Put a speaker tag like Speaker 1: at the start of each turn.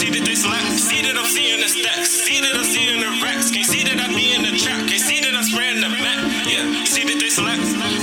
Speaker 1: see that they slack. See that I'm seeing the stacks. See that I'm seeing the racks. Can't see that I be in the trap. Can't see that I'm spraying the map. Yeah, see that they slack.